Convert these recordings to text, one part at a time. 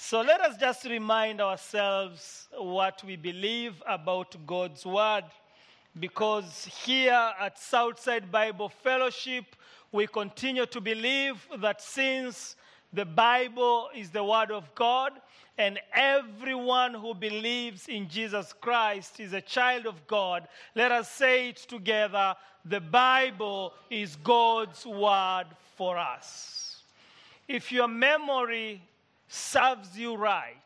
So let us just remind ourselves what we believe about God's Word, because here at Southside Bible Fellowship, we continue to believe that since the Bible is the Word of God, and everyone who believes in Jesus Christ is a child of God, let us say it together the Bible is God's Word for us. If your memory serves you right,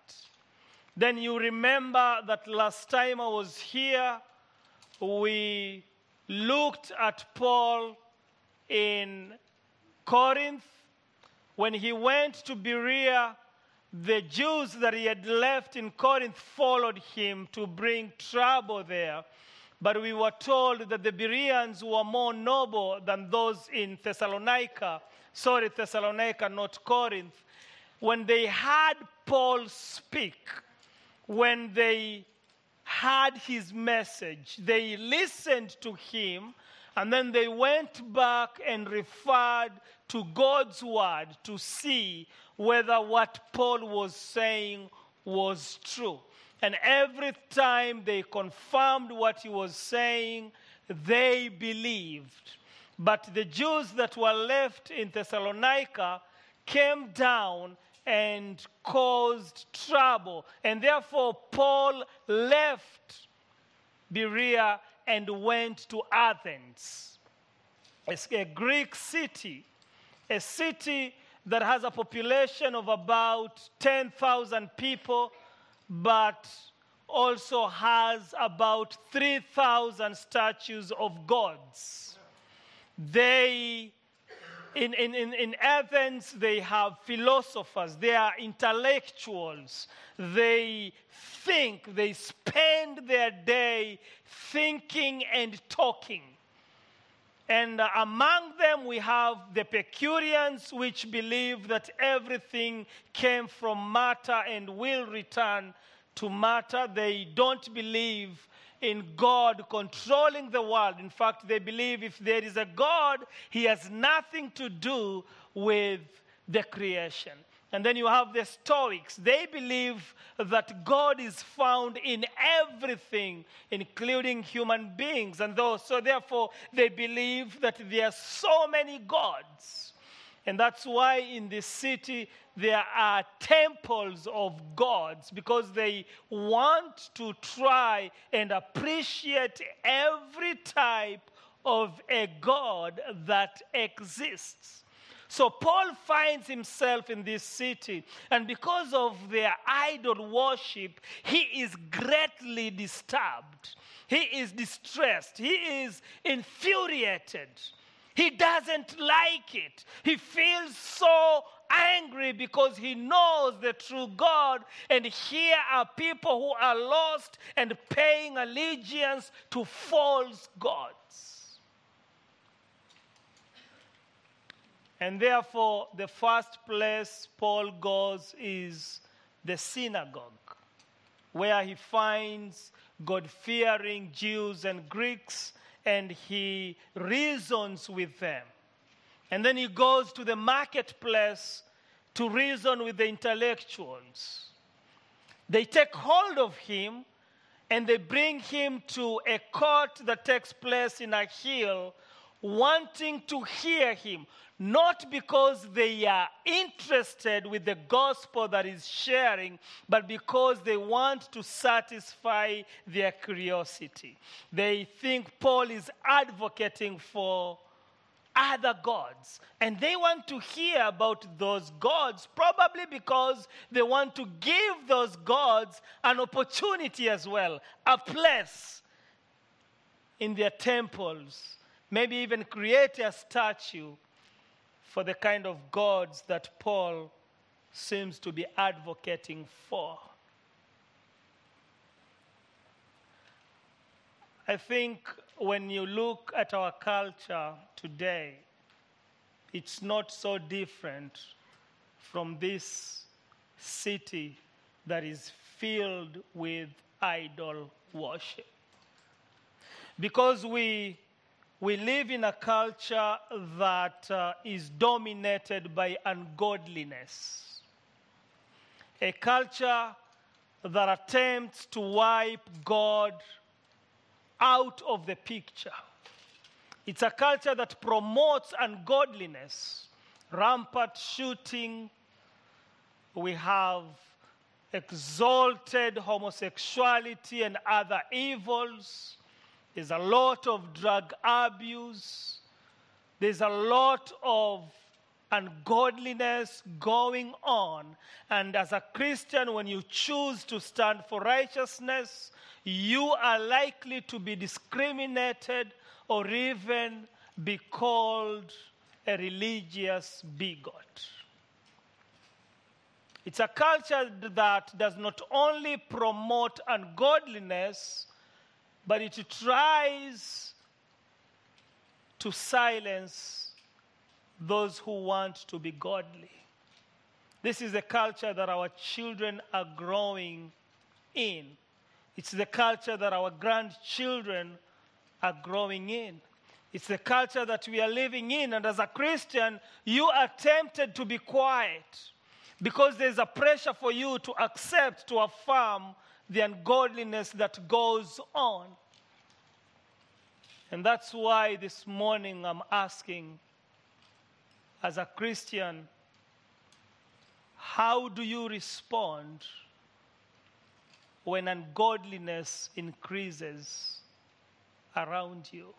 then you remember that last time I was here, we looked at Paul in Corinth. When he went to Berea, the Jews that he had left in Corinth followed him to bring trouble there. But we were told that the Bereans were more noble than those in Thessalonica. Sorry, Thessalonica, not Corinth when they heard Paul speak, when they heard his message, they listened to him, and then they went back and referred to God's word to see whether what Paul was saying was true. And every time they confirmed what he was saying, they believed. But the Jews that were left in Thessalonica came down and caused trouble. And therefore, Paul left Berea and went to Athens, a Greek city, a city that has a population of about 10,000 people, but also has about 3,000 statues of gods. They in, in, in, in Athens, they have philosophers, they are intellectuals. They think, they spend their day thinking and talking. And among them, we have the Epicureans, which believe that everything came from matter and will return to matter. They don't believe in God controlling the world. In fact, they believe if there is a God, he has nothing to do with the creation. And then you have the Stoics. They believe that God is found in everything, including human beings. And those, so therefore, they believe that there are so many gods. And that's why in this city there are temples of gods because they want to try and appreciate every type of a God that exists. So Paul finds himself in this city, and because of their idol worship, he is greatly disturbed. He is distressed. He is infuriated. He doesn't like it. He feels so angry because he knows the true God, and here are people who are lost and paying allegiance to false gods. And therefore, the first place Paul goes is the synagogue, where he finds God fearing Jews and Greeks and he reasons with them. And then he goes to the marketplace to reason with the intellectuals. They take hold of him and they bring him to a court that takes place in a hill, wanting to hear him, not because they are interested with the gospel that is sharing, but because they want to satisfy their curiosity. They think Paul is advocating for other gods. And they want to hear about those gods, probably because they want to give those gods an opportunity as well, a place in their temples, maybe even create a statue for the kind of gods that Paul seems to be advocating for. I think when you look at our culture today, it's not so different from this city that is filled with idol worship. Because we we live in a culture that uh, is dominated by ungodliness. a culture that attempts to wipe God out of the picture. It's a culture that promotes ungodliness, rampant shooting. We have exalted homosexuality and other evils. There's a lot of drug abuse. There's a lot of ungodliness going on. And as a Christian, when you choose to stand for righteousness, you are likely to be discriminated or even be called a religious bigot. It's a culture that does not only promote ungodliness, but it tries to silence those who want to be godly. This is the culture that our children are growing in. It's the culture that our grandchildren are growing in. It's the culture that we are living in. And as a Christian, you are tempted to be quiet because there's a pressure for you to accept, to affirm the ungodliness that goes on. And that's why this morning I'm asking, as a Christian, how do you respond when ungodliness increases around you?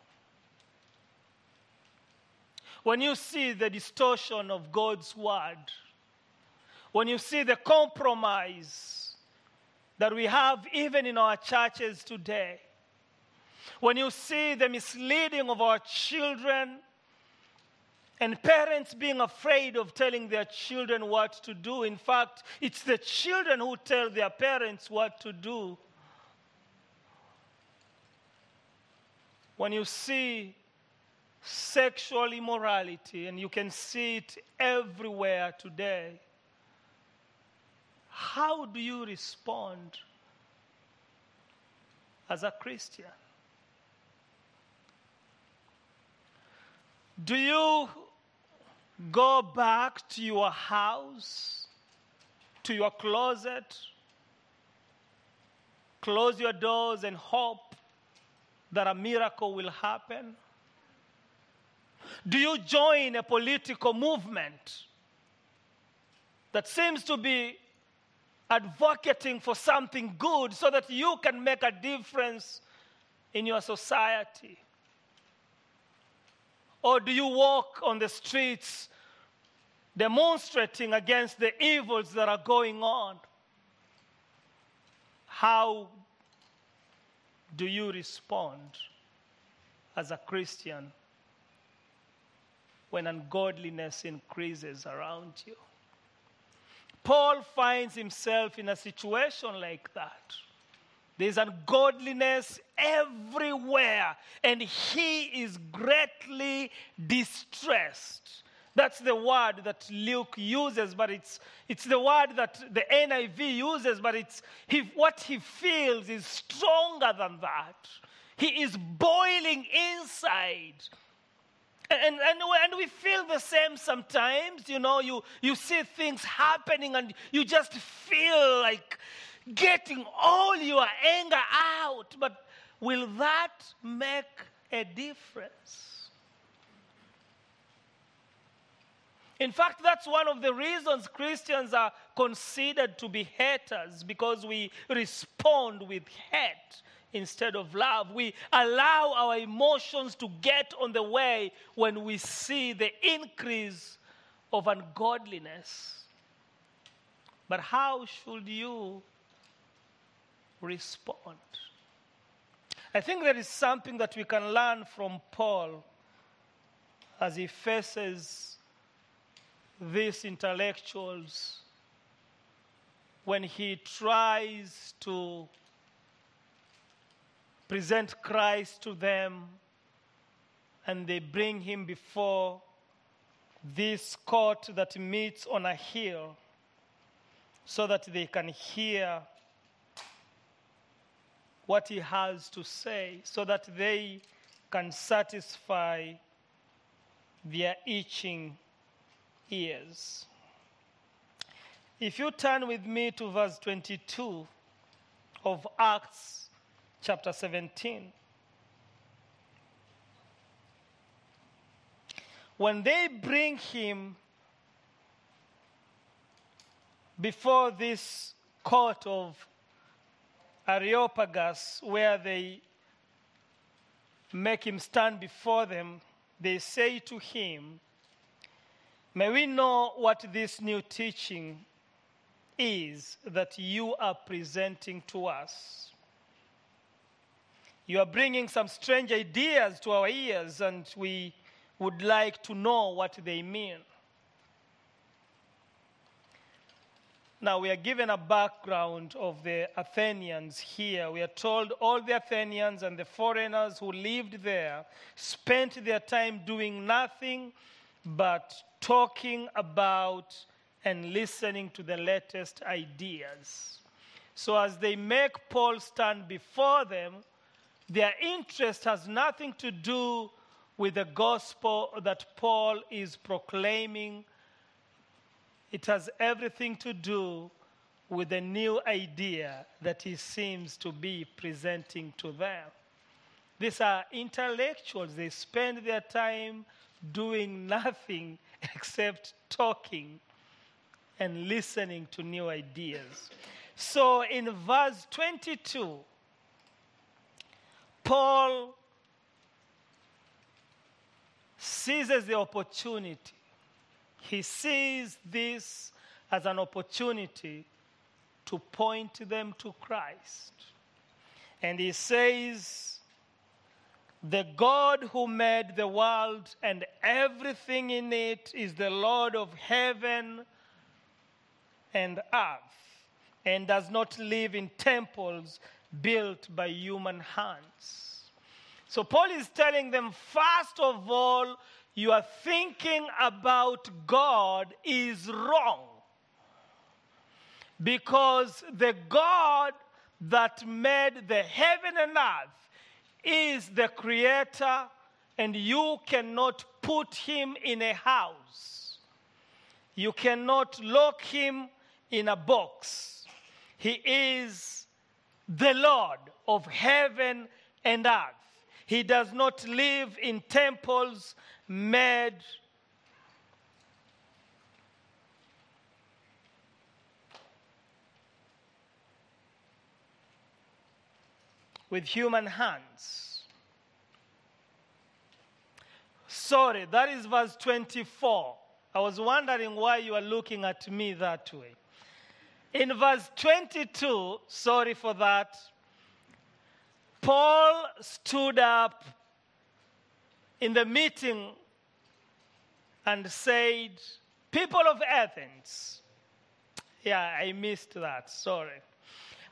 When you see the distortion of God's word, when you see the compromise that we have even in our churches today, when you see the misleading of our children and parents being afraid of telling their children what to do. In fact, it's the children who tell their parents what to do. When you see sexual immorality, and you can see it everywhere today, how do you respond as a Christian? Do you go back to your house, to your closet, close your doors, and hope that a miracle will happen? Do you join a political movement that seems to be advocating for something good so that you can make a difference in your society? Or do you walk on the streets demonstrating against the evils that are going on? How do you respond as a Christian when ungodliness increases around you? Paul finds himself in a situation like that. There's ungodliness everywhere, and he is greatly distressed. That's the word that Luke uses, but it's, it's the word that the NIV uses, but it's he, what he feels is stronger than that. He is boiling inside. And, and, and we feel the same sometimes. You know, you, you see things happening and you just feel like getting all your anger out. But will that make a difference? In fact, that's one of the reasons Christians are considered to be haters because we respond with hate instead of love. We allow our emotions to get on the way when we see the increase of ungodliness. But how should you respond. I think there is something that we can learn from Paul as he faces these intellectuals when he tries to present Christ to them and they bring him before this court that meets on a hill so that they can hear what he has to say so that they can satisfy their itching ears. If you turn with me to verse 22 of Acts chapter 17. When they bring him before this court of Areopagus, where they make him stand before them, they say to him, May we know what this new teaching is that you are presenting to us. You are bringing some strange ideas to our ears, and we would like to know what they mean. Now, we are given a background of the Athenians here. We are told all the Athenians and the foreigners who lived there spent their time doing nothing but talking about and listening to the latest ideas. So, as they make Paul stand before them, their interest has nothing to do with the gospel that Paul is proclaiming it has everything to do with the new idea that he seems to be presenting to them. These are intellectuals. They spend their time doing nothing except talking and listening to new ideas. So in verse 22, Paul seizes the opportunity he sees this as an opportunity to point them to Christ. And he says, The God who made the world and everything in it is the Lord of heaven and earth, and does not live in temples built by human hands. So, Paul is telling them, first of all, your thinking about God is wrong. Because the God that made the heaven and earth is the creator, and you cannot put him in a house. You cannot lock him in a box. He is the Lord of heaven and earth. He does not live in temples made with human hands. Sorry, that is verse 24. I was wondering why you are looking at me that way. In verse 22, sorry for that, Paul stood up in the meeting and said, People of Athens, yeah, I missed that, sorry.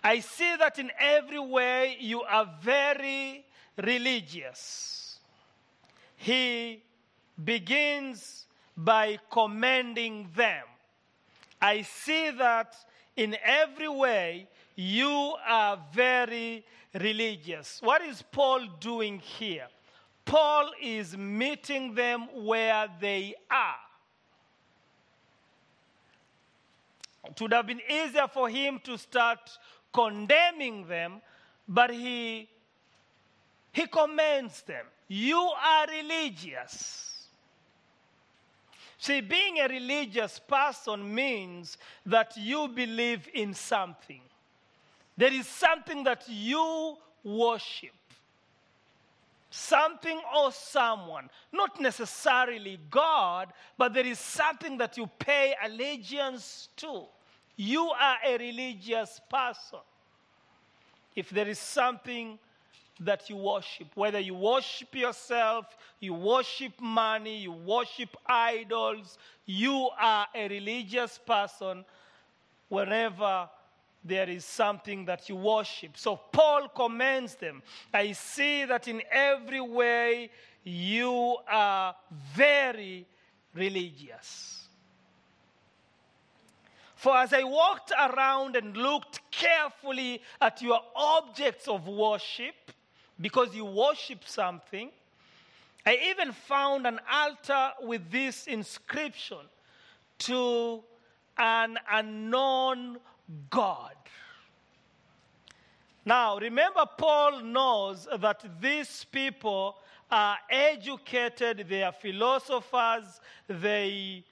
I see that in every way you are very religious. He begins by commending them. I see that in every way you are very religious. What is Paul doing here? Paul is meeting them where they are. It would have been easier for him to start condemning them, but he, he commends them. You are religious. See, being a religious person means that you believe in something. There is something that you worship. Something or someone, not necessarily God, but there is something that you pay allegiance to. You are a religious person. If there is something that you worship, whether you worship yourself, you worship money, you worship idols, you are a religious person wherever there is something that you worship. So Paul commends them. I see that in every way you are very religious. For as I walked around and looked carefully at your objects of worship, because you worship something, I even found an altar with this inscription to an unknown God. Now, remember, Paul knows that these people are educated, they are philosophers, they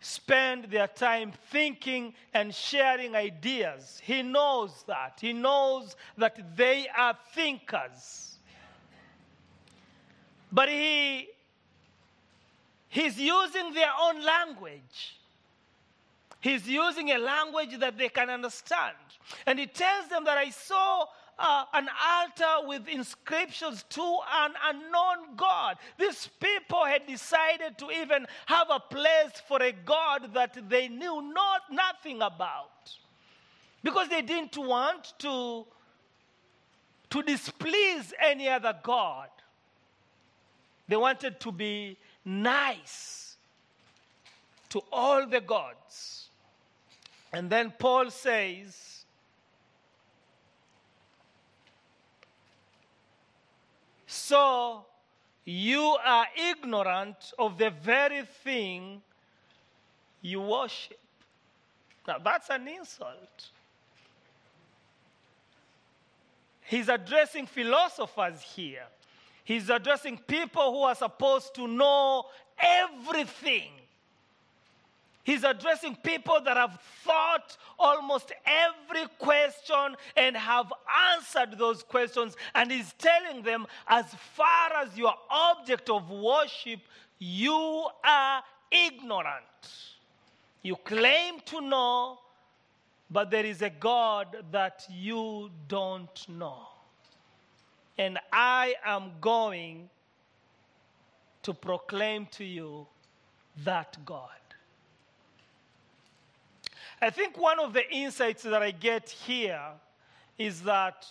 spend their time thinking and sharing ideas. He knows that. He knows that they are thinkers. But he he's using their own language. He's using a language that they can understand. And he tells them that I saw uh, an altar with inscriptions to an unknown God. These people had decided to even have a place for a God that they knew not, nothing about. Because they didn't want to, to displease any other God. They wanted to be nice to all the gods. And then Paul says, So you are ignorant of the very thing you worship. Now, that's an insult. He's addressing philosophers here. He's addressing people who are supposed to know everything He's addressing people that have thought almost every question and have answered those questions. And he's telling them, as far as your object of worship, you are ignorant. You claim to know, but there is a God that you don't know. And I am going to proclaim to you that God. I think one of the insights that I get here is that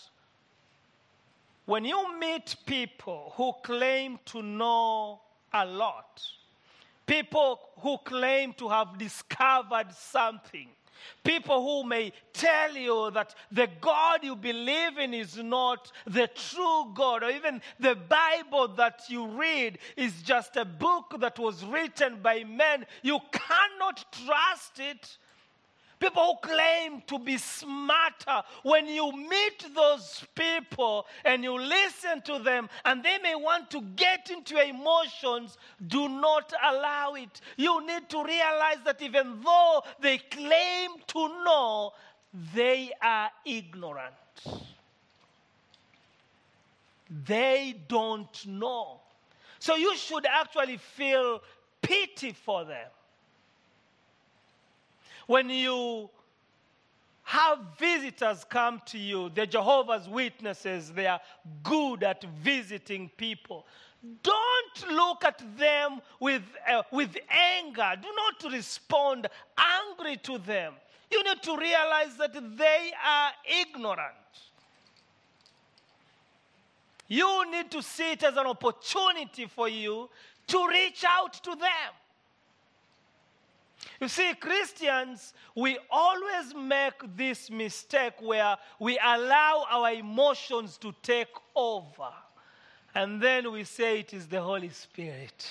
when you meet people who claim to know a lot, people who claim to have discovered something, people who may tell you that the God you believe in is not the true God, or even the Bible that you read is just a book that was written by men, you cannot trust it people who claim to be smarter, when you meet those people and you listen to them and they may want to get into your emotions, do not allow it. You need to realize that even though they claim to know, they are ignorant. They don't know. So you should actually feel pity for them when you have visitors come to you, the Jehovah's Witnesses, they are good at visiting people. Don't look at them with, uh, with anger. Do not respond angry to them. You need to realize that they are ignorant. You need to see it as an opportunity for you to reach out to them. You see, Christians, we always make this mistake where we allow our emotions to take over. And then we say it is the Holy Spirit.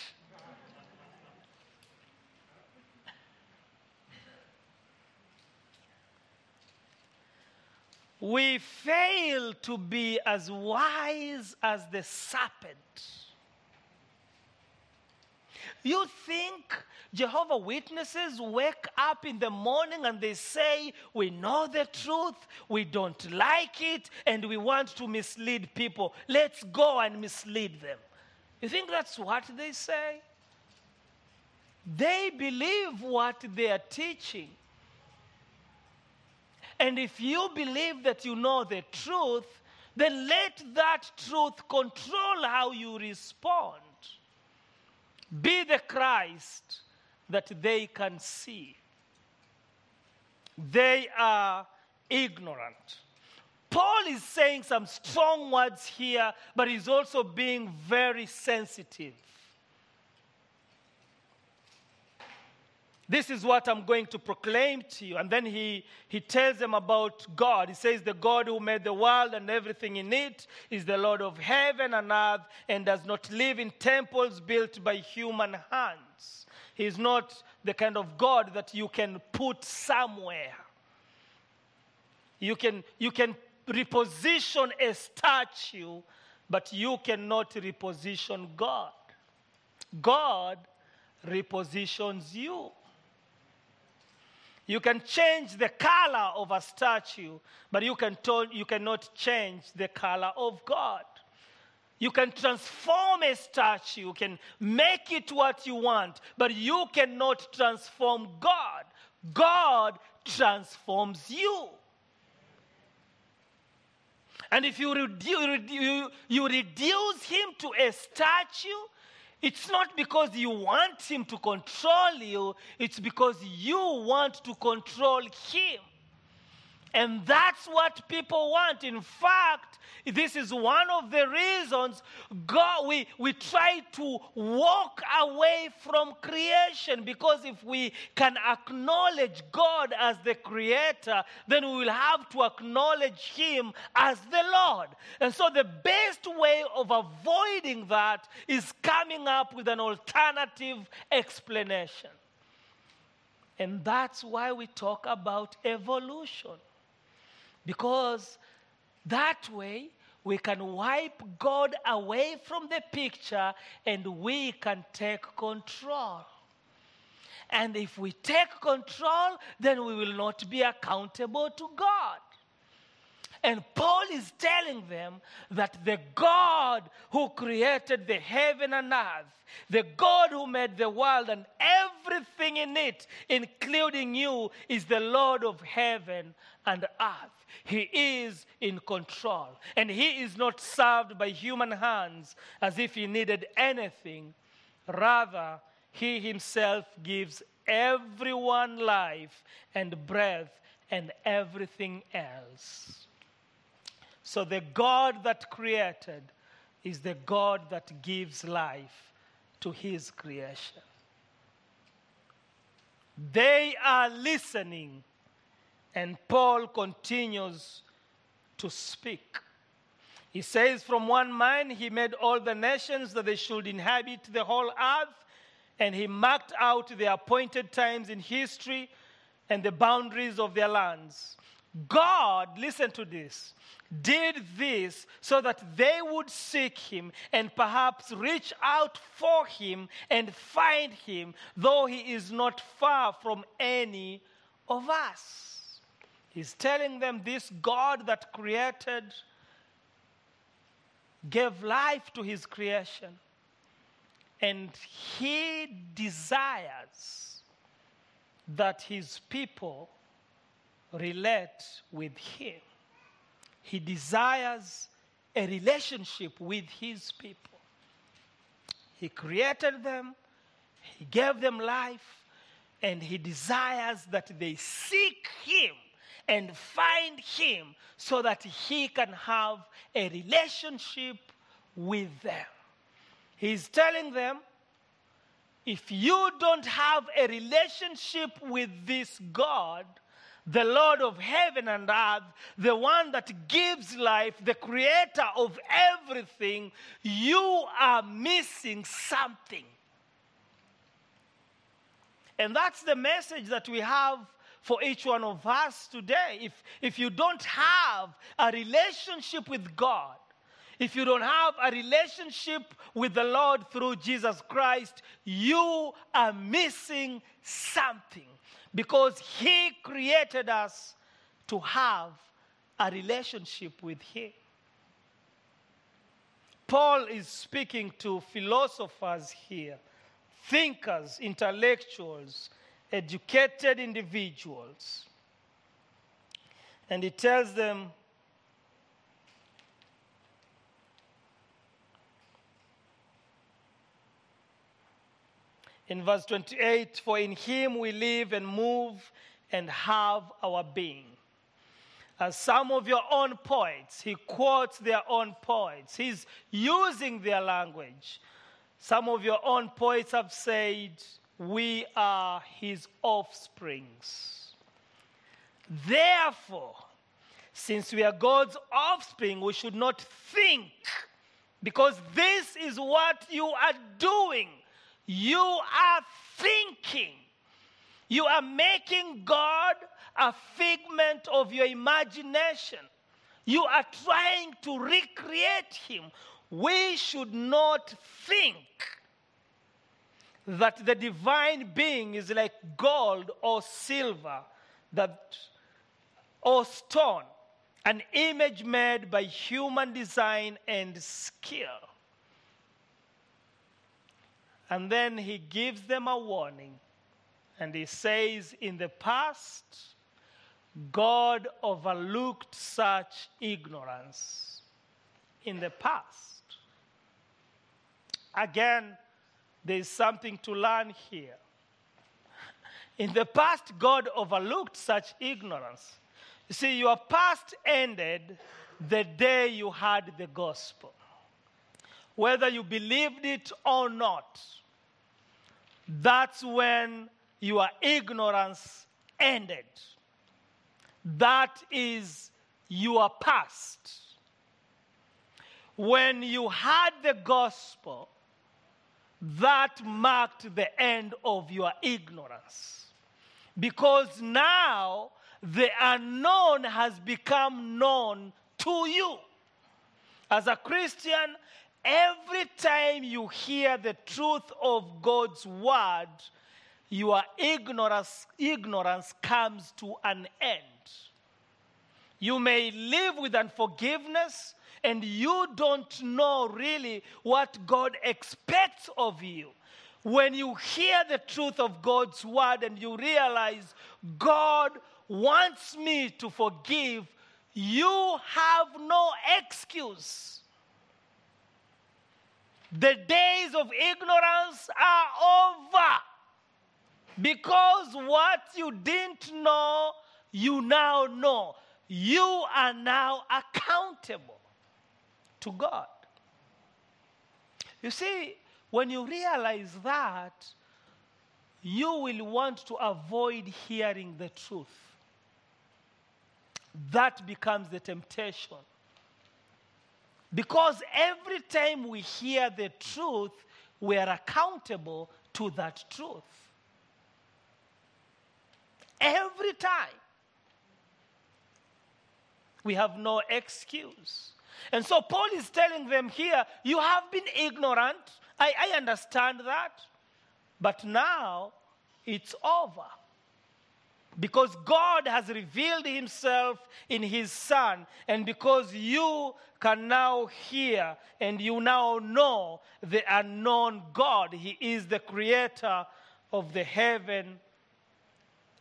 we fail to be as wise as the serpent. You think Jehovah Witnesses wake up in the morning and they say, We know the truth, we don't like it, and we want to mislead people. Let's go and mislead them. You think that's what they say? They believe what they are teaching. And if you believe that you know the truth, then let that truth control how you respond. Be the Christ that they can see. They are ignorant. Paul is saying some strong words here, but he's also being very sensitive. This is what I'm going to proclaim to you. And then he, he tells them about God. He says, The God who made the world and everything in it is the Lord of heaven and earth and does not live in temples built by human hands. He is not the kind of God that you can put somewhere. You can, you can reposition a statue, but you cannot reposition God. God repositions you. You can change the color of a statue, but you, can to- you cannot change the color of God. You can transform a statue, you can make it what you want, but you cannot transform God. God transforms you. And if you, you, you reduce him to a statue, it's not because you want him to control you, it's because you want to control him. And that's what people want. In fact, this is one of the reasons God, we, we try to walk away from creation because if we can acknowledge God as the creator, then we will have to acknowledge Him as the Lord. And so the best way of avoiding that is coming up with an alternative explanation. And that's why we talk about evolution. Because that way we can wipe God away from the picture and we can take control. And if we take control, then we will not be accountable to God. And Paul is telling them that the God who created the heaven and earth, the God who made the world and everything in it, including you, is the Lord of heaven and earth. He is in control. And he is not served by human hands as if he needed anything. Rather, he himself gives everyone life and breath and everything else. So the God that created is the God that gives life to his creation. They are listening and Paul continues to speak. He says, From one man he made all the nations that they should inhabit the whole earth, and he marked out the appointed times in history and the boundaries of their lands. God, listen to this, did this so that they would seek him and perhaps reach out for him and find him, though he is not far from any of us. He's telling them this God that created gave life to his creation. And he desires that his people relate with him. He desires a relationship with his people. He created them, he gave them life, and he desires that they seek him and find Him so that He can have a relationship with them. He's telling them if you don't have a relationship with this God, the Lord of heaven and earth, the one that gives life, the creator of everything, you are missing something. And that's the message that we have for each one of us today. If, if you don't have a relationship with God, if you don't have a relationship with the Lord through Jesus Christ, you are missing something because He created us to have a relationship with Him. Paul is speaking to philosophers here, thinkers, intellectuals, educated individuals. And he tells them, in verse 28 For in him we live and move and have our being. As some of your own poets, he quotes their own poets. He's using their language. Some of your own poets have said, we are his offsprings. Therefore, since we are God's offspring, we should not think, because this is what you are doing. You are thinking. You are making God a figment of your imagination. You are trying to recreate him. We should not think that the divine being is like gold or silver that or stone an image made by human design and skill. And then he gives them a warning and he says in the past god overlooked such ignorance. In the past. Again there's something to learn here. In the past, God overlooked such ignorance. You see, your past ended the day you heard the gospel. Whether you believed it or not, that's when your ignorance ended. That is your past. When you heard the gospel, that marked the end of your ignorance. Because now the unknown has become known to you. As a Christian, every time you hear the truth of God's word, your ignorance, ignorance comes to an end. You may live with unforgiveness and you don't know really what God expects of you. When you hear the truth of God's word and you realize God wants me to forgive, you have no excuse. The days of ignorance are over. Because what you didn't know, you now know. You are now accountable to God. You see, when you realize that, you will want to avoid hearing the truth. That becomes the temptation. Because every time we hear the truth, we are accountable to that truth. Every time. We have no excuse. And so Paul is telling them here, you have been ignorant. I, I understand that. But now it's over. Because God has revealed himself in his Son, and because you can now hear and you now know the unknown God, He is the creator of the heaven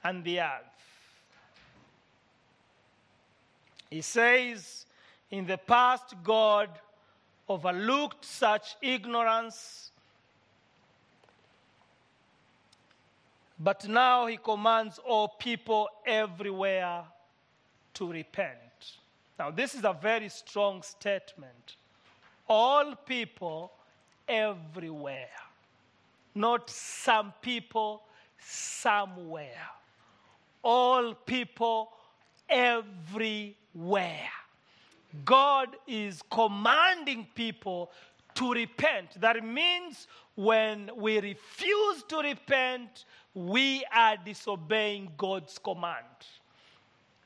and the earth. He says, in the past, God overlooked such ignorance, but now He commands all people everywhere to repent. Now, this is a very strong statement. All people everywhere, not some people somewhere. All people everywhere. God is commanding people to repent. That means when we refuse to repent, we are disobeying God's command.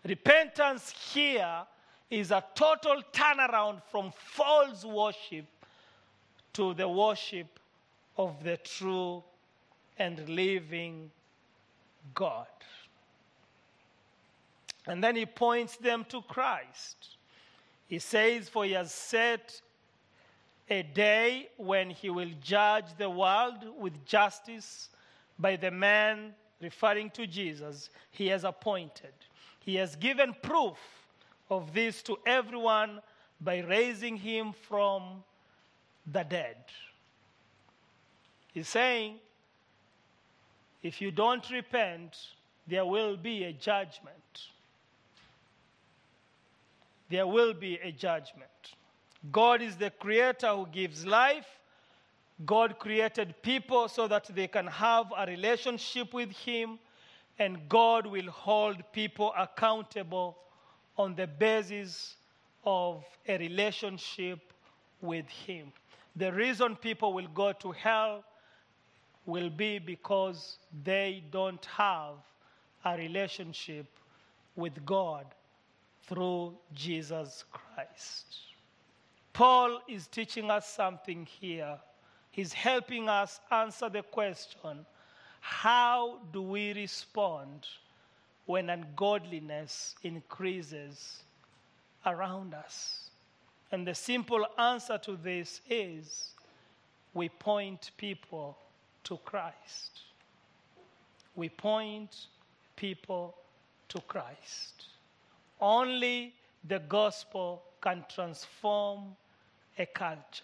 Repentance here is a total turnaround from false worship to the worship of the true and living God. And then he points them to Christ. He says, For he has set a day when he will judge the world with justice by the man, referring to Jesus, he has appointed. He has given proof of this to everyone by raising him from the dead. He's saying, if you don't repent, there will be a judgment there will be a judgment. God is the creator who gives life. God created people so that they can have a relationship with Him, and God will hold people accountable on the basis of a relationship with Him. The reason people will go to hell will be because they don't have a relationship with God through Jesus Christ. Paul is teaching us something here. He's helping us answer the question how do we respond when ungodliness increases around us? And the simple answer to this is we point people to Christ. We point people to Christ. Only the gospel can transform a culture.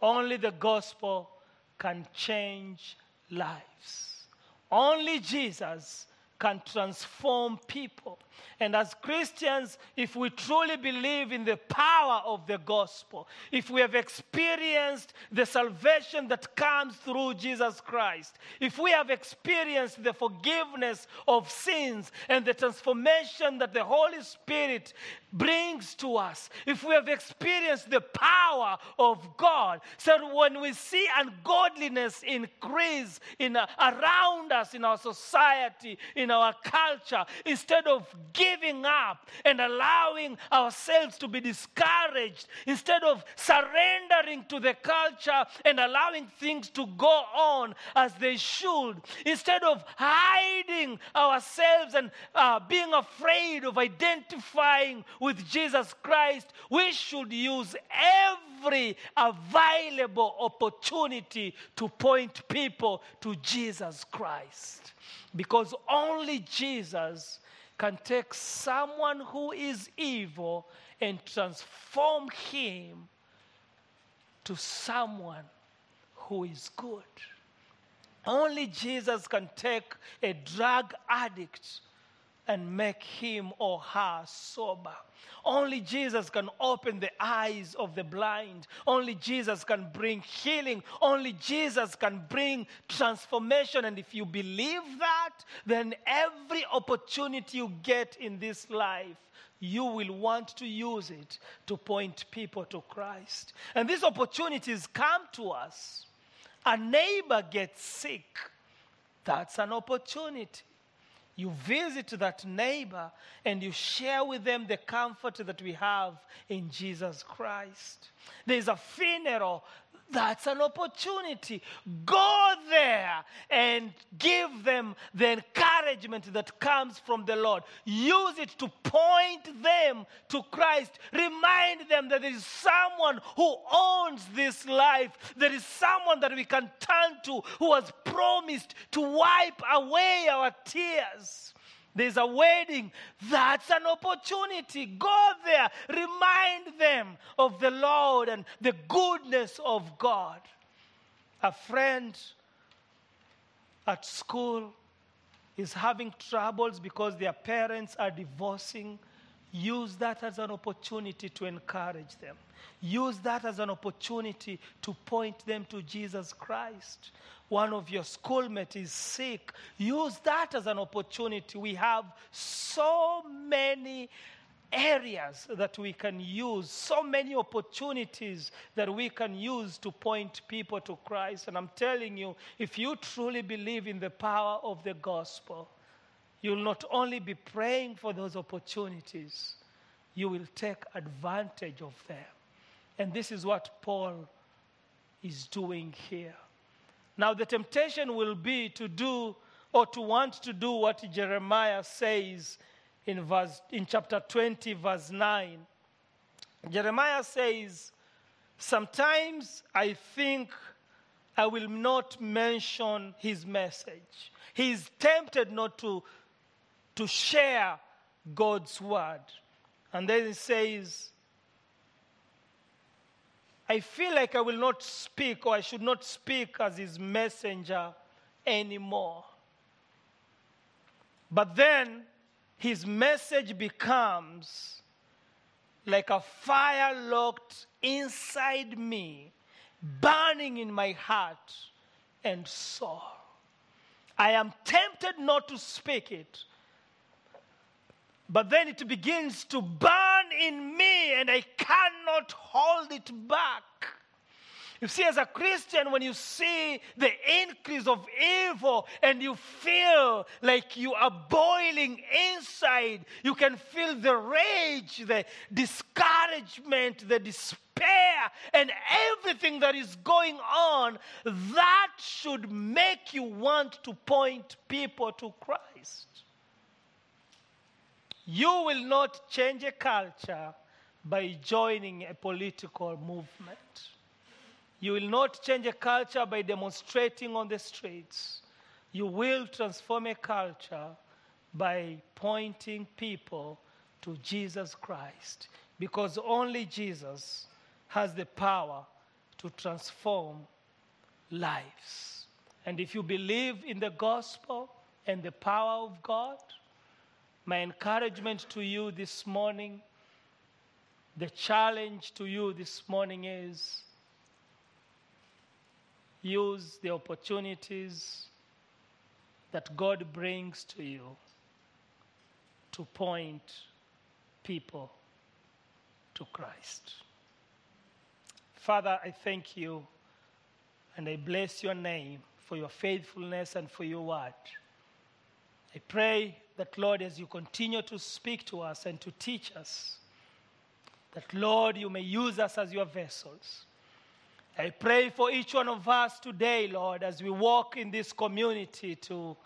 Only the gospel can change lives. Only Jesus can transform people. And as Christians, if we truly believe in the power of the gospel, if we have experienced the salvation that comes through Jesus Christ, if we have experienced the forgiveness of sins and the transformation that the Holy Spirit brings to us, if we have experienced the power of God, so when we see ungodliness increase in, uh, around us in our society, in our culture, instead of giving up and allowing ourselves to be discouraged, instead of surrendering to the culture and allowing things to go on as they should, instead of hiding ourselves and uh, being afraid of identifying with Jesus Christ, we should use every available opportunity to point people to Jesus Christ. Because only Jesus can take someone who is evil and transform him to someone who is good. Only Jesus can take a drug addict and make him or her sober. Only Jesus can open the eyes of the blind. Only Jesus can bring healing. Only Jesus can bring transformation. And if you believe that, then every opportunity you get in this life, you will want to use it to point people to Christ. And these opportunities come to us. A neighbor gets sick. That's an opportunity. You visit that neighbor and you share with them the comfort that we have in Jesus Christ. There's a funeral. That's an opportunity. Go there and give them the encouragement that comes from the Lord. Use it to point them to Christ. Remind them that there is someone who owns this life. There is someone that we can turn to who has promised to wipe away our tears. There's a wedding. That's an opportunity. Go there. Remind them of the Lord and the goodness of God. A friend at school is having troubles because their parents are divorcing. Use that as an opportunity to encourage them. Use that as an opportunity to point them to Jesus Christ one of your schoolmates is sick, use that as an opportunity. We have so many areas that we can use, so many opportunities that we can use to point people to Christ. And I'm telling you, if you truly believe in the power of the gospel, you'll not only be praying for those opportunities, you will take advantage of them. And this is what Paul is doing here. Now, the temptation will be to do or to want to do what Jeremiah says in, verse, in chapter 20, verse 9. Jeremiah says, Sometimes I think I will not mention his message. He is tempted not to, to share God's word. And then he says, I feel like I will not speak or I should not speak as his messenger anymore. But then his message becomes like a fire locked inside me burning in my heart and soul. I am tempted not to speak it, but then it begins to burn in me and I cannot hold it back. You see, as a Christian, when you see the increase of evil and you feel like you are boiling inside, you can feel the rage, the discouragement, the despair, and everything that is going on, that should make you want to point people to Christ. You will not change a culture by joining a political movement. You will not change a culture by demonstrating on the streets. You will transform a culture by pointing people to Jesus Christ because only Jesus has the power to transform lives. And if you believe in the gospel and the power of God, my encouragement to you this morning, the challenge to you this morning is use the opportunities that God brings to you to point people to Christ. Father, I thank you and I bless your name for your faithfulness and for your word. I pray that, Lord, as you continue to speak to us and to teach us, that, Lord, you may use us as your vessels. I pray for each one of us today, Lord, as we walk in this community to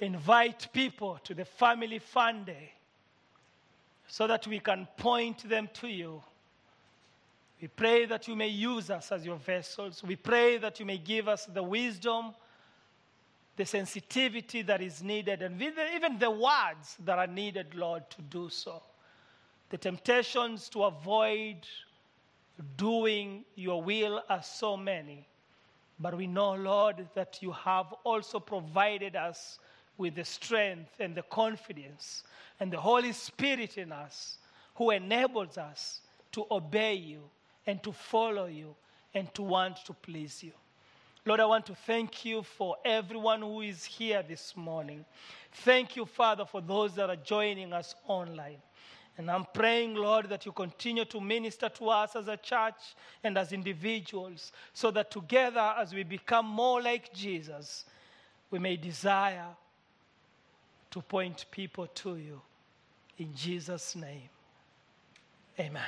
invite people to the family fun day so that we can point them to you. We pray that you may use us as your vessels. We pray that you may give us the wisdom, the sensitivity that is needed, and even the words that are needed, Lord, to do so. The temptations to avoid doing your will are so many. But we know, Lord, that you have also provided us with the strength and the confidence and the Holy Spirit in us who enables us to obey you and to follow you and to want to please you. Lord, I want to thank you for everyone who is here this morning. Thank you, Father, for those that are joining us online. And I'm praying, Lord, that you continue to minister to us as a church and as individuals so that together, as we become more like Jesus, we may desire to point people to you. In Jesus' name, amen.